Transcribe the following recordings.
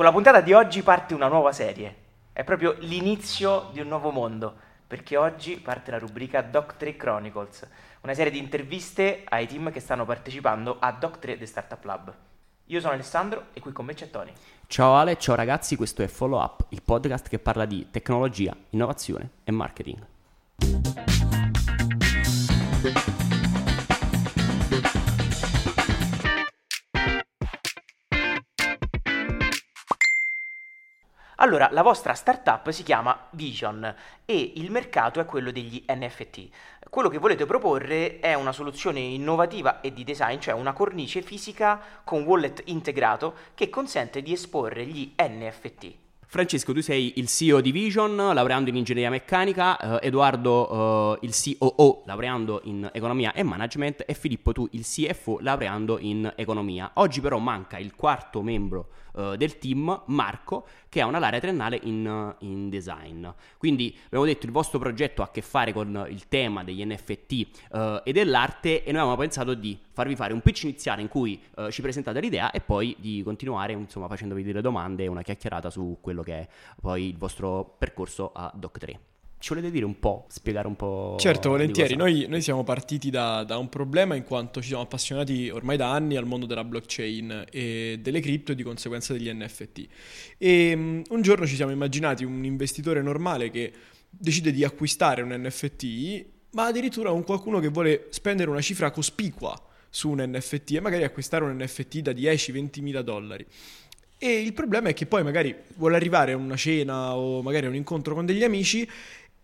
Con la puntata di oggi parte una nuova serie. È proprio l'inizio di un nuovo mondo, perché oggi parte la rubrica Doc3 Chronicles, una serie di interviste ai team che stanno partecipando a Doc3 The Startup Lab. Io sono Alessandro e qui con me c'è Tony. Ciao Ale, ciao ragazzi, questo è Follow Up, il podcast che parla di tecnologia, innovazione e marketing. Allora, la vostra startup si chiama Vision e il mercato è quello degli NFT. Quello che volete proporre è una soluzione innovativa e di design, cioè una cornice fisica con wallet integrato che consente di esporre gli NFT. Francesco, tu sei il CEO di Vision, laureando in ingegneria meccanica, eh, Edoardo eh, il COO, laureando in economia e management e Filippo tu il CFO, laureando in economia. Oggi però manca il quarto membro uh, del team, Marco, che ha una laurea triennale in, in, design. Quindi abbiamo detto il vostro progetto ha a che fare con il tema degli NFT uh, eh, e dell'arte e noi abbiamo pensato di farvi fare un pitch iniziale in cui uh, ci presentate l'idea e poi di continuare insomma facendovi delle domande e una chiacchierata su quello che è poi il vostro percorso a Doc3. Ci volete dire un po', spiegare un po'? Certo, volentieri. Noi, noi, siamo partiti da, da, un problema in quanto ci siamo appassionati ormai da anni al mondo della blockchain e delle cripto e di conseguenza degli NFT. E um, un giorno ci siamo immaginati un investitore normale che decide di acquistare un NFT, ma addirittura un qualcuno che vuole spendere una cifra cospicua su un NFT e magari acquistare un NFT da 10-20 mila dollari. E il problema è che poi magari vuole arrivare a una cena o magari a un incontro con degli amici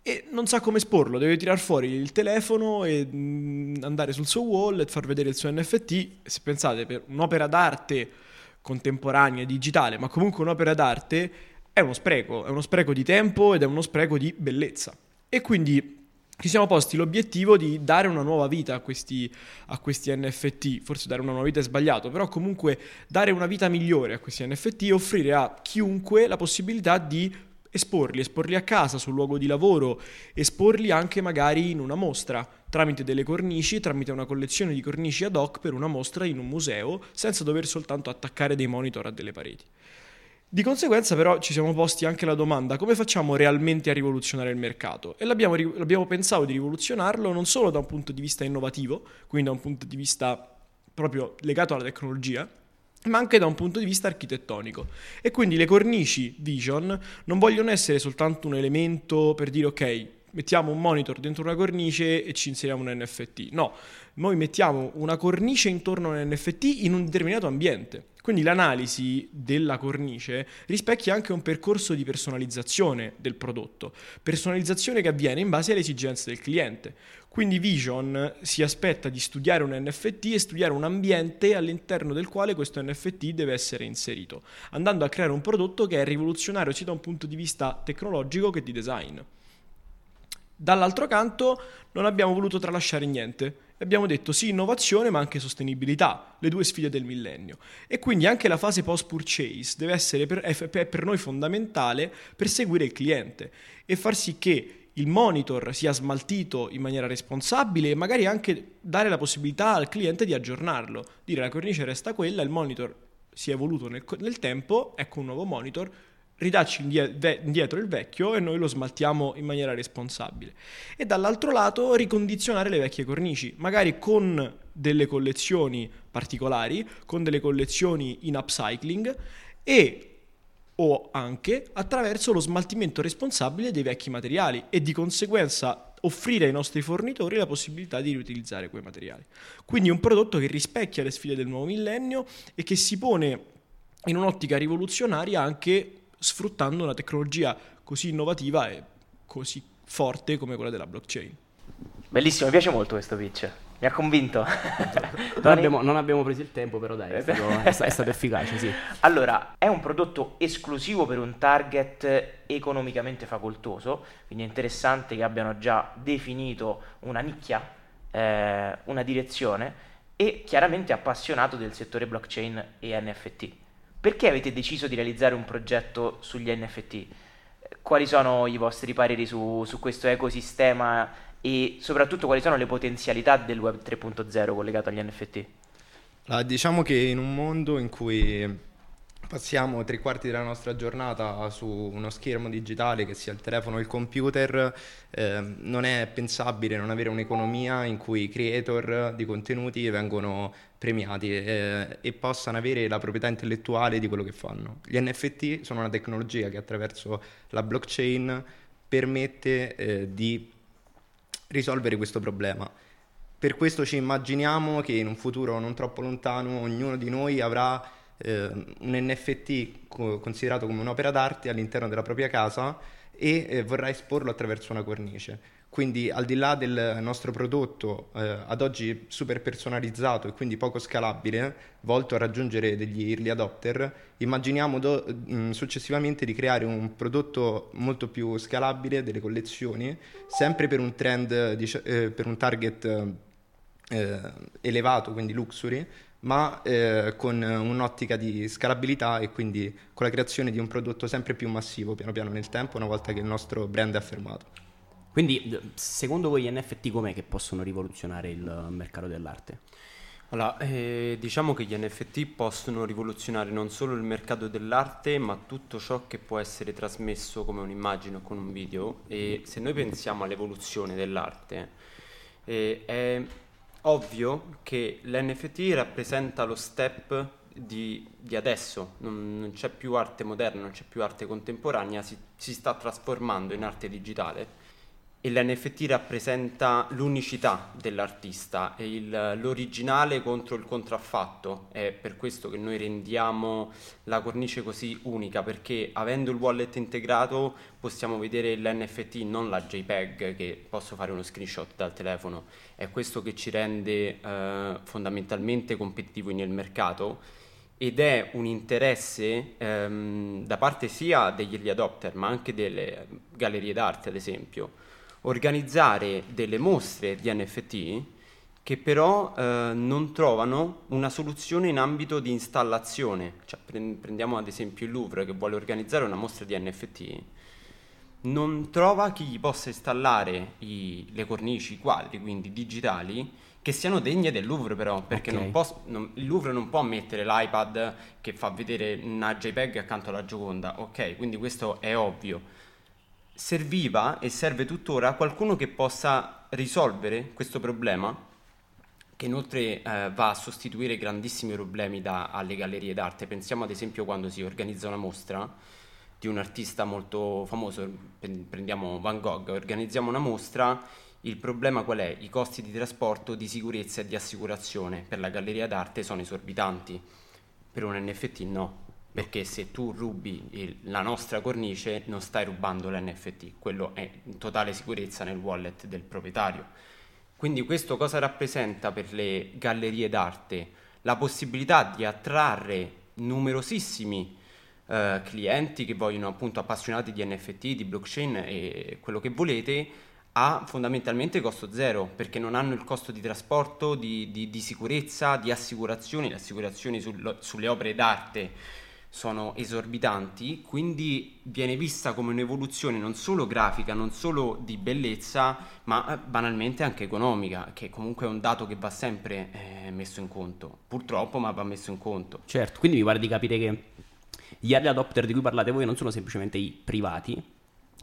e non sa come esporlo, deve tirar fuori il telefono e mm, andare sul suo wallet, far vedere il suo NFT. Se pensate, per un'opera d'arte contemporanea, digitale, ma comunque un'opera d'arte, è uno spreco, è uno spreco di tempo ed è uno spreco di bellezza. E quindi ci siamo posti l'obiettivo di dare una nuova vita a questi, a questi, NFT, forse dare una nuova vita è sbagliato, però comunque dare una vita migliore a questi NFT e offrire a chiunque la possibilità di esporli, esporli a casa, sul luogo di lavoro, esporli anche magari in una mostra, tramite delle cornici, tramite una collezione di cornici ad hoc per una mostra in un museo, senza dover soltanto attaccare dei monitor a delle pareti. Di conseguenza però ci siamo posti anche la domanda come facciamo realmente a rivoluzionare il mercato e l'abbiamo, l'abbiamo pensato di rivoluzionarlo non solo da un punto di vista innovativo, quindi da un punto di vista proprio legato alla tecnologia, ma anche da un punto di vista architettonico. E quindi le cornici Vision non vogliono essere soltanto un elemento per dire ok, mettiamo un monitor dentro una cornice e ci inseriamo un NFT. No, noi mettiamo una cornice intorno a un NFT in un determinato ambiente. Quindi l'analisi della cornice rispecchia anche un percorso di personalizzazione del prodotto, personalizzazione che avviene in base alle esigenze del cliente. Quindi Vision si aspetta di studiare un NFT e studiare un ambiente all'interno del quale questo NFT deve essere inserito, andando a creare un prodotto che è rivoluzionario sia da un punto di vista tecnologico che di design. Dall'altro canto non abbiamo voluto tralasciare niente. Abbiamo detto sì innovazione ma anche sostenibilità, le due sfide del millennio. E quindi anche la fase post-purchase deve essere per, è per noi fondamentale per seguire il cliente e far sì che il monitor sia smaltito in maniera responsabile e magari anche dare la possibilità al cliente di aggiornarlo, dire la cornice resta quella, il monitor si è evoluto nel, nel tempo, ecco un nuovo monitor, ridacci indietro il vecchio e noi lo smaltiamo in maniera responsabile. E dall'altro lato ricondizionare le vecchie cornici, magari con delle collezioni particolari, con delle collezioni in upcycling e o anche attraverso lo smaltimento responsabile dei vecchi materiali e di conseguenza offrire ai nostri fornitori la possibilità di riutilizzare quei materiali. Quindi un prodotto che rispecchia le sfide del nuovo millennio e che si pone in un'ottica rivoluzionaria anche sfruttando una tecnologia così innovativa e così forte come quella della blockchain. Bellissimo, mi piace molto questo pitch. Mi ha convinto. non, abbiamo, non, abbiamo, preso il tempo, però dai, è stato, è stato efficace, sì. Allora, è un prodotto esclusivo per un target economicamente facoltoso, quindi è interessante che abbiano già definito una nicchia, eh, una direzione e chiaramente appassionato del settore blockchain e NFT. Perché avete deciso di realizzare un progetto sugli NFT? Quali sono i vostri pareri su, su questo ecosistema e soprattutto quali sono le potenzialità del web 3.0 collegato agli NFT? Allora, diciamo che in un mondo in cui passiamo tre quarti della nostra giornata su uno schermo digitale, che sia il telefono o il computer, eh, non è pensabile non avere un'economia in cui i creator di contenuti vengono premiati eh, e possano avere la proprietà intellettuale di quello che fanno. Gli NFT sono una tecnologia che attraverso la blockchain permette eh, di risolvere questo problema. Per questo ci immaginiamo che in un futuro non troppo lontano ognuno di noi avrà eh, un NFT co- considerato come un'opera d'arte all'interno della propria casa e eh, vorrà esporlo attraverso una cornice. Quindi al di là del nostro prodotto eh, ad oggi super personalizzato e quindi poco scalabile, volto a raggiungere degli early adopter, immaginiamo do- mh, successivamente di creare un prodotto molto più scalabile, delle collezioni, sempre per un trend, dic- eh, per un target eh, elevato, quindi luxury, ma eh, con un'ottica di scalabilità e quindi con la creazione di un prodotto sempre più massivo piano piano nel tempo una volta che il nostro brand è affermato. Quindi secondo voi gli NFT com'è che possono rivoluzionare il mercato dell'arte? Allora, eh, diciamo che gli NFT possono rivoluzionare non solo il mercato dell'arte, ma tutto ciò che può essere trasmesso come un'immagine o con un video. E se noi pensiamo all'evoluzione dell'arte, eh, è ovvio che l'NFT rappresenta lo step di, di adesso, non, non, c'è più arte moderna, non c'è più arte contemporanea, si, si sta trasformando in arte digitale e l'NFT rappresenta l'unicità dell'artista, il, l'originale contro il contraffatto. È per questo che noi rendiamo la cornice così unica, perché avendo il wallet integrato possiamo vedere l'NFT, non la JPEG che posso fare uno screenshot dal telefono. È questo che ci rende eh, fondamentalmente competitivi nel mercato ed è un interesse ehm, da parte sia degli adopter ma anche delle gallerie d'arte ad esempio organizzare delle mostre di NFT che però eh, non trovano una soluzione in ambito di installazione. Cioè, prendiamo ad esempio il Louvre che vuole organizzare una mostra di NFT, non trova chi gli possa installare i, le cornici, i quadri, quindi digitali, che siano degne del Louvre però, perché okay. non può, non, il Louvre non può mettere l'iPad che fa vedere una JPEG accanto alla Gioconda, ok? Quindi questo è ovvio serviva e serve tuttora qualcuno che possa risolvere questo problema, che inoltre eh, va a sostituire grandissimi problemi da, alle gallerie d'arte. Pensiamo ad esempio quando si organizza una mostra di un artista molto famoso, prendiamo Van Gogh, organizziamo una mostra, il problema qual è? I costi di trasporto, di sicurezza e di assicurazione per la galleria d'arte sono esorbitanti, per un NFT no perché se tu rubi il, la nostra cornice non stai rubando l'NFT, quello è in totale sicurezza nel wallet del proprietario. Quindi questo cosa rappresenta per le gallerie d'arte? La possibilità di attrarre numerosissimi eh, clienti che vogliono appunto appassionati di NFT, di blockchain e quello che volete a fondamentalmente costo zero perché non hanno il costo di trasporto, di, di, di sicurezza, di assicurazioni, le assicurazioni sul, sulle opere d'arte sono esorbitanti, quindi viene vista come un'evoluzione non solo grafica, non solo di bellezza, ma eh, banalmente anche economica, che comunque è un dato che va sempre eh, messo in conto. Purtroppo, ma va messo in conto. Certo, quindi mi pare di capire che gli early adopter di cui parlate voi non sono semplicemente i privati,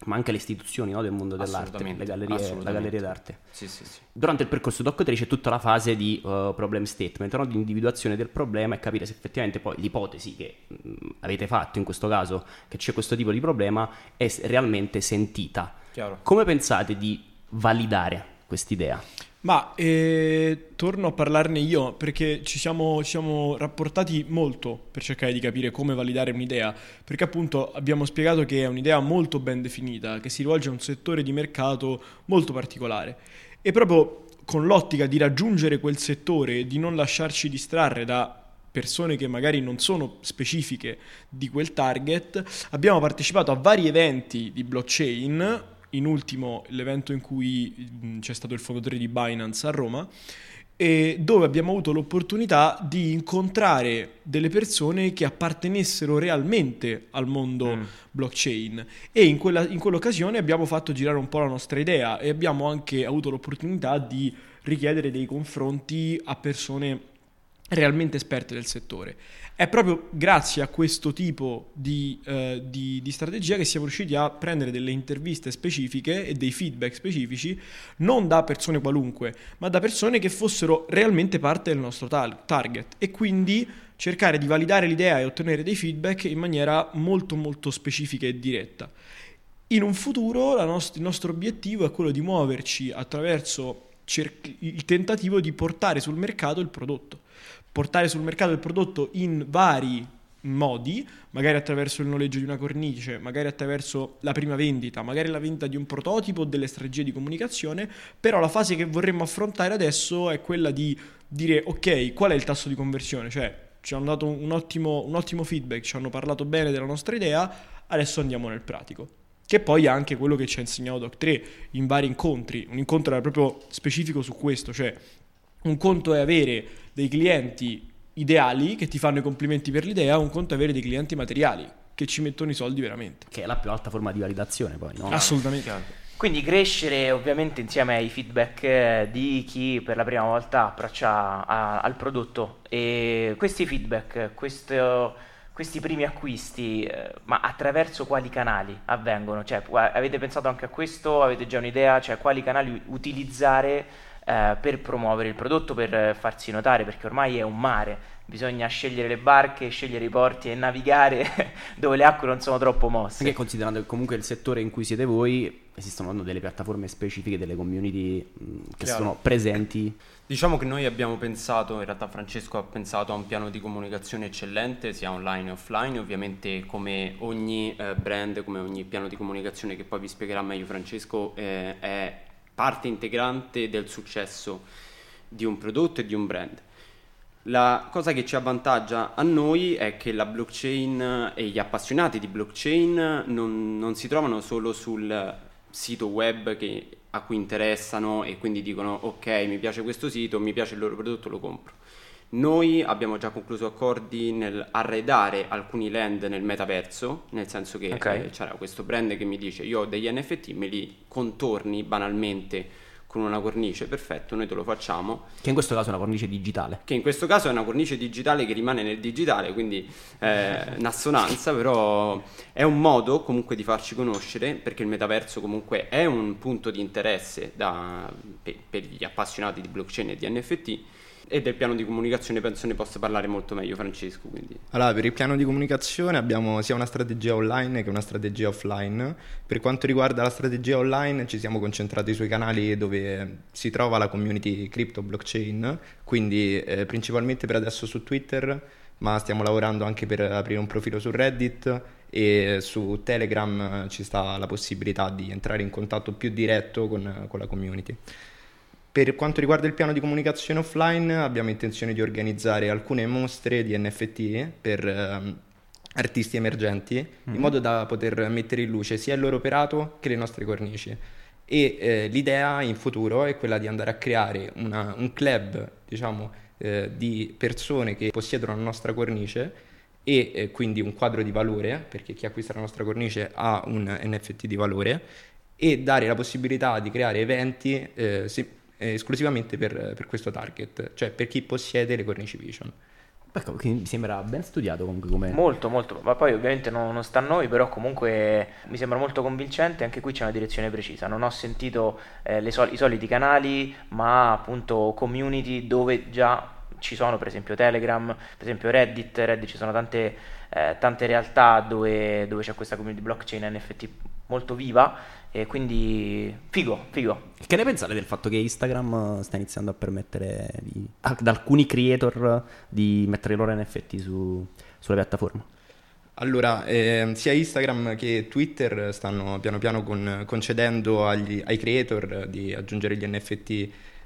ma anche le istituzioni no, del mondo dell'arte, le gallerie, la galleria d'arte. Sì, sì, sì. Durante il percorso Doc 3 c'è tutta la fase di uh, problem statement, no, di individuazione del problema e capire se effettivamente poi l'ipotesi che mh, mm, avete fatto in questo caso, che c'è questo tipo di problema, è realmente sentita. Chiaro. Come pensate di validare quest'idea? Ma eh, torno a parlarne io perché ci siamo, ci siamo, rapportati molto per cercare di capire come validare un'idea, perché appunto abbiamo spiegato che è un'idea molto ben definita, che si rivolge a un settore di mercato molto particolare e proprio con l'ottica di raggiungere quel settore di non lasciarci distrarre da persone che magari non sono specifiche di quel target, abbiamo partecipato a vari eventi di blockchain in ultimo l'evento in cui c'è stato il fondatore di Binance a Roma, e dove abbiamo avuto l'opportunità di incontrare delle persone che appartenessero realmente al mondo mm. blockchain e in, quella, in quell'occasione abbiamo fatto girare un po' la nostra idea e abbiamo anche avuto l'opportunità di richiedere dei confronti a persone realmente esperte del settore. È proprio grazie a questo tipo di, eh, di, di, strategia che siamo riusciti a prendere delle interviste specifiche e dei feedback specifici, non da persone qualunque, ma da persone che fossero realmente parte del nostro tar- target e quindi cercare di validare l'idea e ottenere dei feedback in maniera molto molto specifica e diretta. In un futuro nost- il nostro obiettivo è quello di muoverci attraverso cer- il tentativo di portare sul mercato il prodotto portare sul mercato il prodotto in vari modi, magari attraverso il noleggio di una cornice, magari attraverso la prima vendita, magari la vendita di un prototipo o delle strategie di comunicazione, però la fase che vorremmo affrontare adesso è quella di dire ok, qual è il tasso di conversione, cioè ci hanno dato un ottimo, un ottimo feedback, ci hanno parlato bene della nostra idea, adesso andiamo nel pratico. Che poi è anche quello che ci ha insegnato Doc3 in vari incontri. Un incontro era proprio specifico su questo, cioè un conto è avere dei clienti ideali che ti fanno i complimenti per l'idea, un conto è avere dei clienti materiali che ci mettono i soldi veramente. Che è la più alta forma di validazione poi, no? Assolutamente. Quindi crescere ovviamente insieme ai feedback eh, di chi per la prima volta approccia a, al prodotto e questi feedback, questo, questi primi acquisti, eh, ma attraverso quali canali avvengono? Cioè, avete pensato anche a questo? Avete già un'idea? Cioè, quali canali utilizzare eh, per promuovere il prodotto, per farsi notare, perché ormai è un mare, bisogna scegliere le barche, scegliere i porti e navigare dove le acque non sono troppo mosse. Anche considerando che comunque il settore in cui siete voi, esistono delle piattaforme specifiche, delle community mh, che Chiaro. sono presenti. Diciamo che noi abbiamo pensato, in realtà Francesco ha pensato a un piano di comunicazione eccellente, sia online e offline, ovviamente come ogni eh, brand, come ogni piano di comunicazione che poi vi spiegherà meglio Francesco, eh, è parte integrante del successo di un prodotto e di un brand. La cosa che ci avvantaggia a noi è che la blockchain e gli appassionati di blockchain non, non si trovano solo sul sito web che, a cui interessano e quindi dicono ok mi piace questo sito, mi piace il loro prodotto, lo compro. Noi abbiamo già concluso accordi nel arredare alcuni land nel metaverso, nel senso che okay. eh, c'era questo brand che mi dice io ho degli NFT, me li contorni banalmente con una cornice, perfetto, noi te lo facciamo. Che in questo caso è una cornice digitale. Che in questo caso è una cornice digitale che rimane nel digitale, quindi eh, un'assonanza, però è un modo comunque di farci conoscere, perché il metaverso comunque è un punto di interesse da, per, per gli appassionati di blockchain e di NFT e del piano di comunicazione penso ne possa parlare molto meglio Francesco. Quindi. Allora, per il piano di comunicazione abbiamo sia una strategia online che una strategia offline. Per quanto riguarda la strategia online ci siamo concentrati sui canali dove si trova la community crypto blockchain, quindi eh, principalmente per adesso su Twitter, ma stiamo lavorando anche per aprire un profilo su Reddit e su Telegram ci sta la possibilità di entrare in contatto più diretto con, con la community. Per quanto riguarda il piano di comunicazione offline, abbiamo intenzione di organizzare alcune mostre di NFT per eh, artisti emergenti, mm-hmm. in modo da poter mettere in luce sia il loro operato che le nostre cornici. E eh, l'idea in futuro è quella di andare a creare una, un club, diciamo, eh, di persone che possiedono la nostra cornice e eh, quindi un quadro di valore, perché chi acquista la nostra cornice ha un NFT di valore, e dare la possibilità di creare eventi eh, se, eh, esclusivamente per, per, questo target, cioè per chi possiede le cornici Vision. Ecco, mi sembra ben studiato comunque come... Molto, molto, ma poi ovviamente non, non, sta a noi, però comunque mi sembra molto convincente, anche qui c'è una direzione precisa, non ho sentito eh, sol- i soliti canali, ma appunto community dove già ci sono per esempio Telegram, per esempio Reddit, Reddit ci sono tante, eh, tante realtà dove, dove c'è questa community blockchain NFT molto viva e quindi figo, figo. Che ne pensate del fatto che Instagram sta iniziando a permettere di, ad alcuni creator di mettere i loro NFT su, sulla piattaforma? Allora, eh, sia Instagram che Twitter stanno piano piano con, concedendo agli, ai creator di aggiungere gli NFT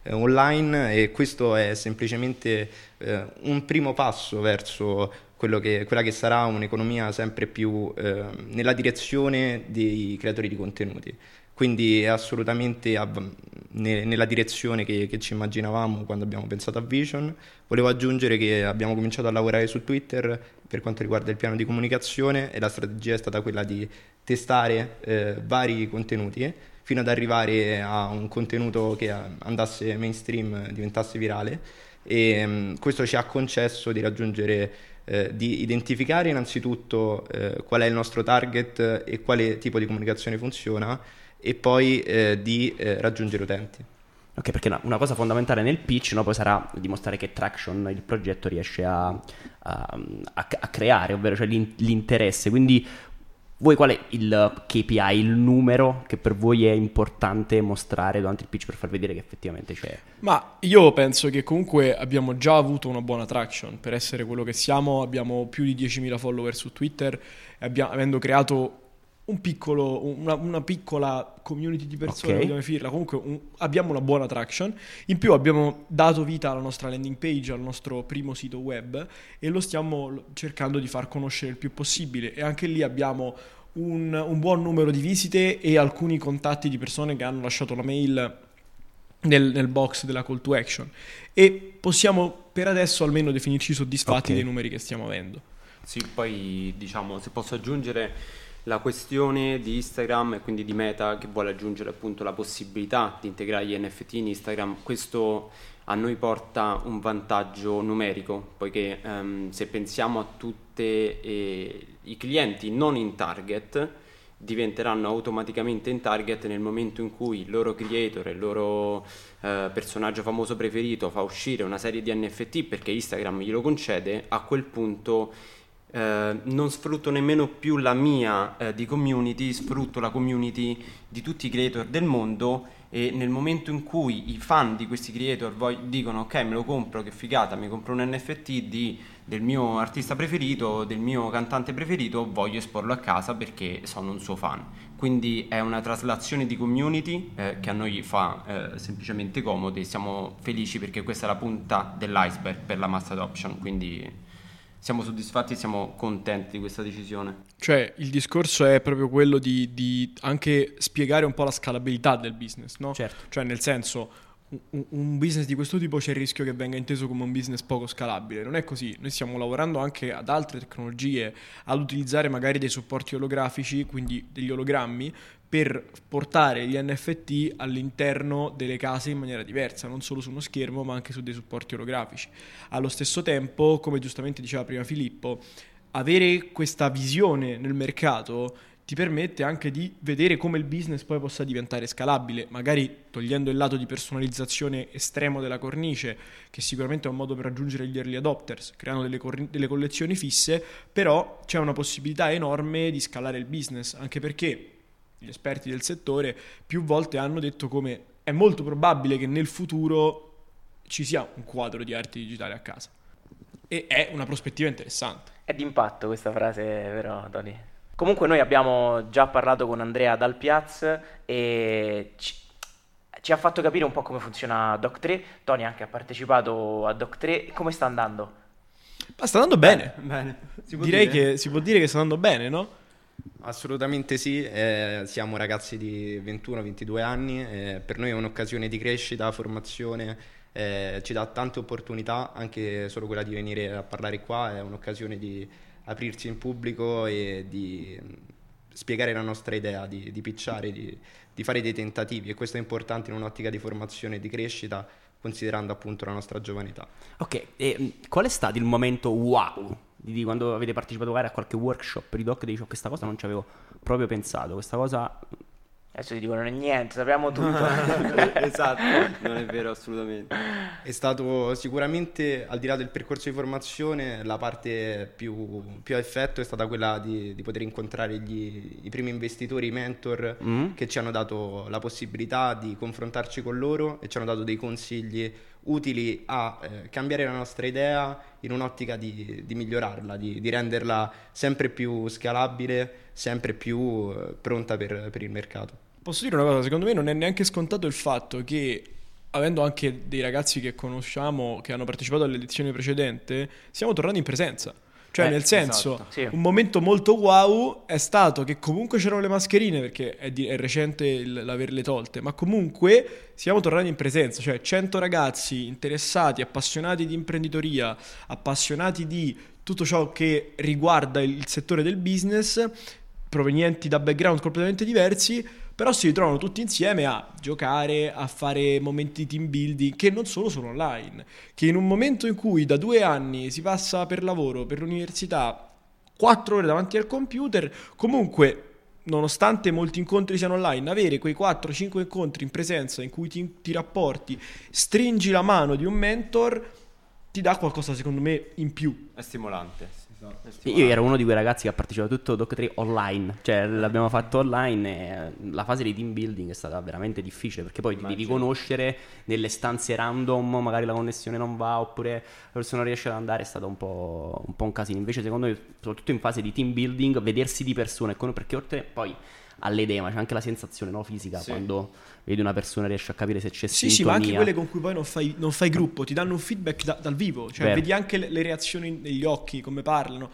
eh, online e questo è semplicemente eh, un primo passo verso che, quella che sarà un'economia sempre più eh, nella direzione dei creatori di contenuti. Quindi è assolutamente av- ne- nella direzione che, che, ci immaginavamo quando abbiamo pensato a Vision. Volevo aggiungere che abbiamo cominciato a lavorare su Twitter per quanto riguarda il piano di comunicazione e la strategia è stata quella di testare eh, vari contenuti fino ad arrivare a un contenuto che andasse mainstream, diventasse virale e mh, questo ci ha concesso di raggiungere eh, di identificare innanzitutto eh, qual è il nostro target e quale tipo di comunicazione funziona e poi eh, di eh, raggiungere utenti. Ok, perché no, una cosa fondamentale nel pitch no, poi sarà dimostrare che Traction, il progetto, riesce a, a, a creare, ovvero cioè l'interesse. Quindi voi qual è il KPI, il numero che per voi è importante mostrare durante il pitch per far vedere che effettivamente c'è? Ma io penso che comunque abbiamo già avuto una buona traction per essere quello che siamo, abbiamo più di 10.000 follower su Twitter, abbiamo, avendo creato un piccolo, una, una, piccola community di persone, okay. vogliamo definirla, comunque un, abbiamo una buona traction, in più abbiamo dato vita alla nostra landing page, al nostro primo sito web e lo stiamo cercando di far conoscere il più possibile e anche lì abbiamo un, un buon numero di visite e alcuni contatti di persone che hanno lasciato la mail nel, nel, box della call to action e possiamo per adesso almeno definirci soddisfatti okay. dei numeri che stiamo avendo. Sì, poi diciamo, se posso aggiungere la questione di Instagram e quindi di Meta che vuole aggiungere appunto la possibilità di integrare gli NFT in Instagram, questo a noi porta un vantaggio numerico, poiché um, se pensiamo a tutti eh, i clienti non in target, diventeranno automaticamente in target nel momento in cui il loro creator, il loro eh, personaggio famoso preferito fa uscire una serie di NFT perché Instagram glielo concede, a quel punto eh, non sfrutto nemmeno più la mia eh, di community, sfrutto la community di tutti i creator del mondo e nel momento in cui i fan di questi creator vog- dicono ok me lo compro, che figata, mi compro un NFT di, del mio artista preferito, del mio cantante preferito, voglio esporlo a casa perché sono un suo fan. Quindi è una traslazione di community eh, che a noi fa eh, semplicemente comodo e siamo felici perché questa è la punta dell'iceberg per la mass adoption, quindi siamo soddisfatti e siamo contenti di questa decisione. Cioè, il discorso è proprio quello di, di anche spiegare un po' la scalabilità del business, no? Certo. Cioè, nel senso, un, business di questo tipo c'è il rischio che venga inteso come un business poco scalabile. Non è così. Noi stiamo lavorando anche ad altre tecnologie, ad utilizzare magari dei supporti olografici, quindi degli ologrammi, per portare gli NFT all'interno delle case in maniera diversa, non solo su uno schermo ma anche su dei supporti orografici. Allo stesso tempo, come giustamente diceva prima Filippo, avere questa visione nel mercato ti permette anche di vedere come il business poi possa diventare scalabile, magari togliendo il lato di personalizzazione estremo della cornice, che sicuramente è un modo per raggiungere gli early adopters, creando delle, corni- delle collezioni fisse, però c'è una possibilità enorme di scalare il business, anche perché gli esperti del settore più volte hanno detto come è molto probabile che nel futuro ci sia un quadro di arte digitale a casa. E è una prospettiva interessante. È d'impatto questa frase, vero Tony? Comunque noi abbiamo già parlato con Andrea Dal Piaz e ci, ci ha fatto capire un po' come funziona Doc3. Tony anche ha partecipato a Doc3. Come sta andando? Ma sta andando bene. bene. Direi dire? che si può dire che sta andando bene, no? Assolutamente sì, eh, siamo ragazzi di 21-22 anni, eh, per noi è un'occasione di crescita, formazione, eh, ci dà tante opportunità, anche solo quella di venire a parlare qua è un'occasione di aprirsi in pubblico e di mm, spiegare la nostra idea, di, di pitchare, di, di fare dei tentativi e questo è importante in un'ottica di formazione e di crescita considerando appunto la nostra giovane età. Ok, e mm, qual è stato il momento wow di quando avete partecipato magari a qualche workshop di doc, dici, oh, questa cosa non ci avevo proprio pensato, questa cosa... Adesso ti dico non è niente, sappiamo tutto. esatto, non è vero assolutamente. È stato sicuramente, al di là del percorso di formazione, la parte più, più a effetto è stata quella di, di poter incontrare gli, i primi investitori, i mentor, mm. che ci hanno dato la possibilità di confrontarci con loro e ci hanno dato dei consigli utili a eh, cambiare la nostra idea in un'ottica di, di migliorarla, di, di, renderla sempre più scalabile, sempre più eh, pronta per, per il mercato. Posso dire una cosa, secondo me non è neanche scontato il fatto che avendo anche dei ragazzi che conosciamo che hanno partecipato all'edizione precedente, siamo tornati in presenza. Cioè, eh, nel senso, esatto. sì. un momento molto wow è stato che comunque c'erano le mascherine perché è, di, è recente il, l'averle tolte, ma comunque siamo tornati in presenza, cioè 100 ragazzi interessati, appassionati di imprenditoria, appassionati di tutto ciò che riguarda il, il settore del business, provenienti da background completamente diversi, però si ritrovano tutti insieme a giocare, a fare momenti di team building che non solo sono online, che in un momento in cui da due anni si passa per lavoro, per l'università, quattro ore davanti al computer, comunque nonostante molti incontri siano online, avere quei 4-5 incontri in presenza in cui ti, ti, rapporti, stringi la mano di un mentor, ti dà qualcosa secondo me in più. È stimolante. Io ero uno di quei ragazzi che ha partecipato a tutto Doc 3 online, cioè l'abbiamo fatto online e eh, la fase di team building è stata veramente difficile perché poi Immagino. ti devi conoscere nelle stanze random, magari la connessione non va oppure la persona non riesce ad andare, è stato un po', un, po un casino. Invece secondo me, soprattutto in fase di team building, vedersi di persona, perché oltre poi all'edema, c'è anche la sensazione no, fisica sì. quando vedi una persona e riesci a capire se c'è sì, sintonia. Sì, ma anche quelle con cui poi non fai, non fai gruppo, ti danno un feedback da, dal vivo, cioè Vero. vedi anche le, le, reazioni negli occhi, come parlano.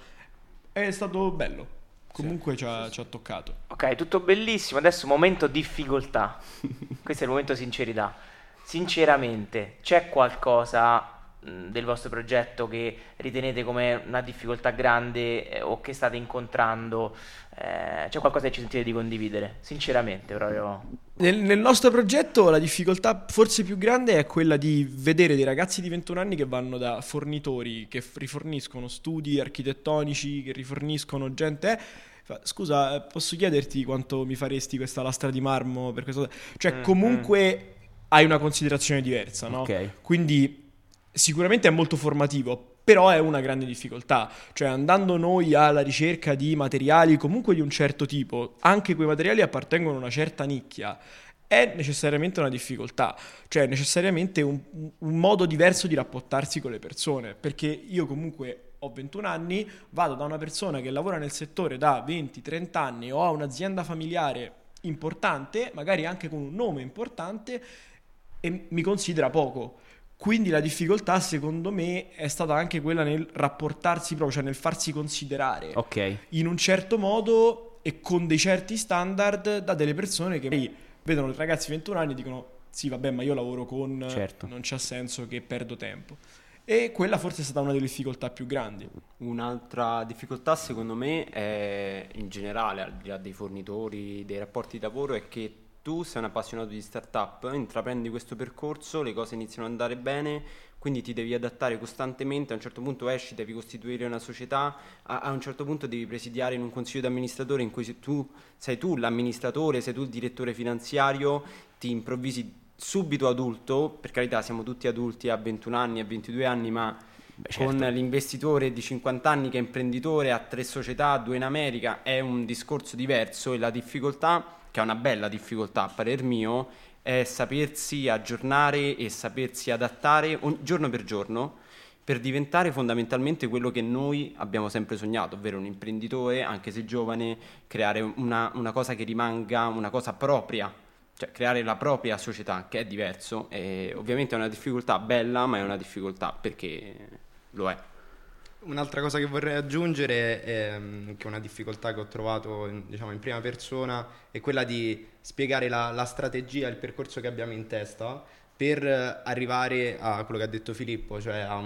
È stato bello. Comunque sì, ci, ha, ci, ha, toccato. Ok, tutto bellissimo. Adesso momento difficoltà. Questo è il momento sincerità. Sinceramente, c'è qualcosa del vostro progetto che ritenete come una difficoltà grande eh, o che state incontrando? Eh, c'è qualcosa che ci sentite di condividere? Sinceramente, proprio. Nel, nel, nostro progetto la difficoltà forse più grande è quella di vedere dei ragazzi di 21 anni che vanno da fornitori che riforniscono studi architettonici, che riforniscono gente. Scusa, posso chiederti quanto mi faresti questa lastra di marmo per questo? Cioè, mm-hmm. comunque hai una considerazione diversa, no? Ok. Quindi sicuramente è molto formativo, però è una grande difficoltà, cioè andando noi alla ricerca di materiali comunque di un certo tipo, anche quei materiali appartengono a una certa nicchia, è necessariamente una difficoltà, cioè necessariamente un, un modo diverso di rapportarsi con le persone, perché io comunque ho 21 anni, vado da una persona che lavora nel settore da 20-30 anni o ha un'azienda familiare importante, magari anche con un nome importante, e mi considera poco. Quindi la difficoltà, secondo me, è stata anche quella nel rapportarsi proprio, cioè nel farsi considerare okay. in un certo modo e con dei certi standard da delle persone che vedono i ragazzi di 21 anni e dicono sì, vabbè, ma io lavoro con, certo. non c'ha senso che perdo tempo. E quella forse è stata una delle difficoltà più grandi. Un'altra difficoltà, secondo me, è in generale, al di là dei fornitori, dei rapporti di lavoro, è che tu sei un appassionato di startup, intraprendi questo percorso, le cose iniziano ad andare bene, quindi ti devi adattare costantemente, a un certo punto esci, devi costituire una società, a, a un certo punto devi presidiare in un consiglio di amministratore in cui tu sei tu l'amministratore, sei tu il direttore finanziario, ti improvvisi subito adulto, per carità siamo tutti adulti a 21 anni, a 22 anni, ma Beh, certo. con l'investitore di 50 anni che è imprenditore, ha tre società, due in America, è un discorso diverso e la difficoltà che è una bella difficoltà a parer mio, è sapersi aggiornare e sapersi adattare giorno per giorno per diventare fondamentalmente quello che noi abbiamo sempre sognato, ovvero un imprenditore, anche se giovane, creare una, una cosa che rimanga una cosa propria, cioè creare la propria società, che è diverso. E ovviamente è una difficoltà bella, ma è una difficoltà perché lo è. Un'altra cosa che vorrei aggiungere, è, mm, che è una difficoltà che ho trovato in, diciamo, in prima persona, è quella di spiegare la, la, strategia, il percorso che abbiamo in testa per arrivare a quello che ha detto Filippo, cioè a,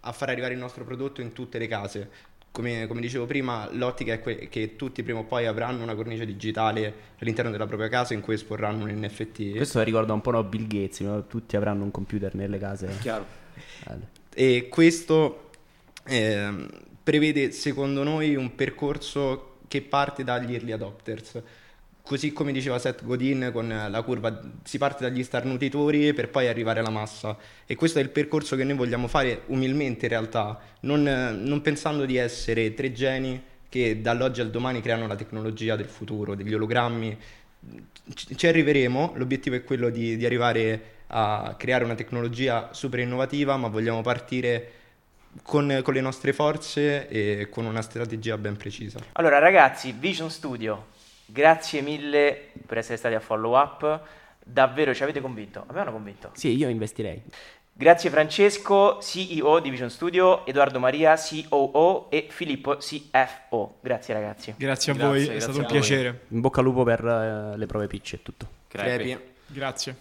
a far arrivare il nostro prodotto in tutte le case. Come, come dicevo prima, l'ottica è que- che tutti prima o poi avranno una cornice digitale all'interno della propria casa in cui esporranno un NFT. Questo ricorda un po' no, Bill Gates, no? tutti avranno un computer nelle case. Chiaro. E questo eh, prevede secondo noi un percorso che parte dagli early adopters. Così come diceva Seth Godin con la curva, si parte dagli starnutitori per poi arrivare alla massa. E questo è il percorso che noi vogliamo fare umilmente in realtà, non, non pensando di essere tre geni che dall'oggi al domani creano la tecnologia del futuro, degli ologrammi. Ci arriveremo, l'obiettivo è quello di, di arrivare a creare una tecnologia super innovativa, ma vogliamo partire con, con, le nostre forze e con una strategia ben precisa. Allora ragazzi, Vision Studio, grazie mille per essere stati a follow up, davvero ci avete convinto, a me hanno convinto. Sì, io investirei. Grazie Francesco, CEO di Vision Studio, Edoardo Maria, COO e Filippo, CFO. Grazie ragazzi. Grazie a grazie, voi, grazie è stato un piacere. In bocca al lupo per uh, le prove pitch e tutto. Crepi. Grazie.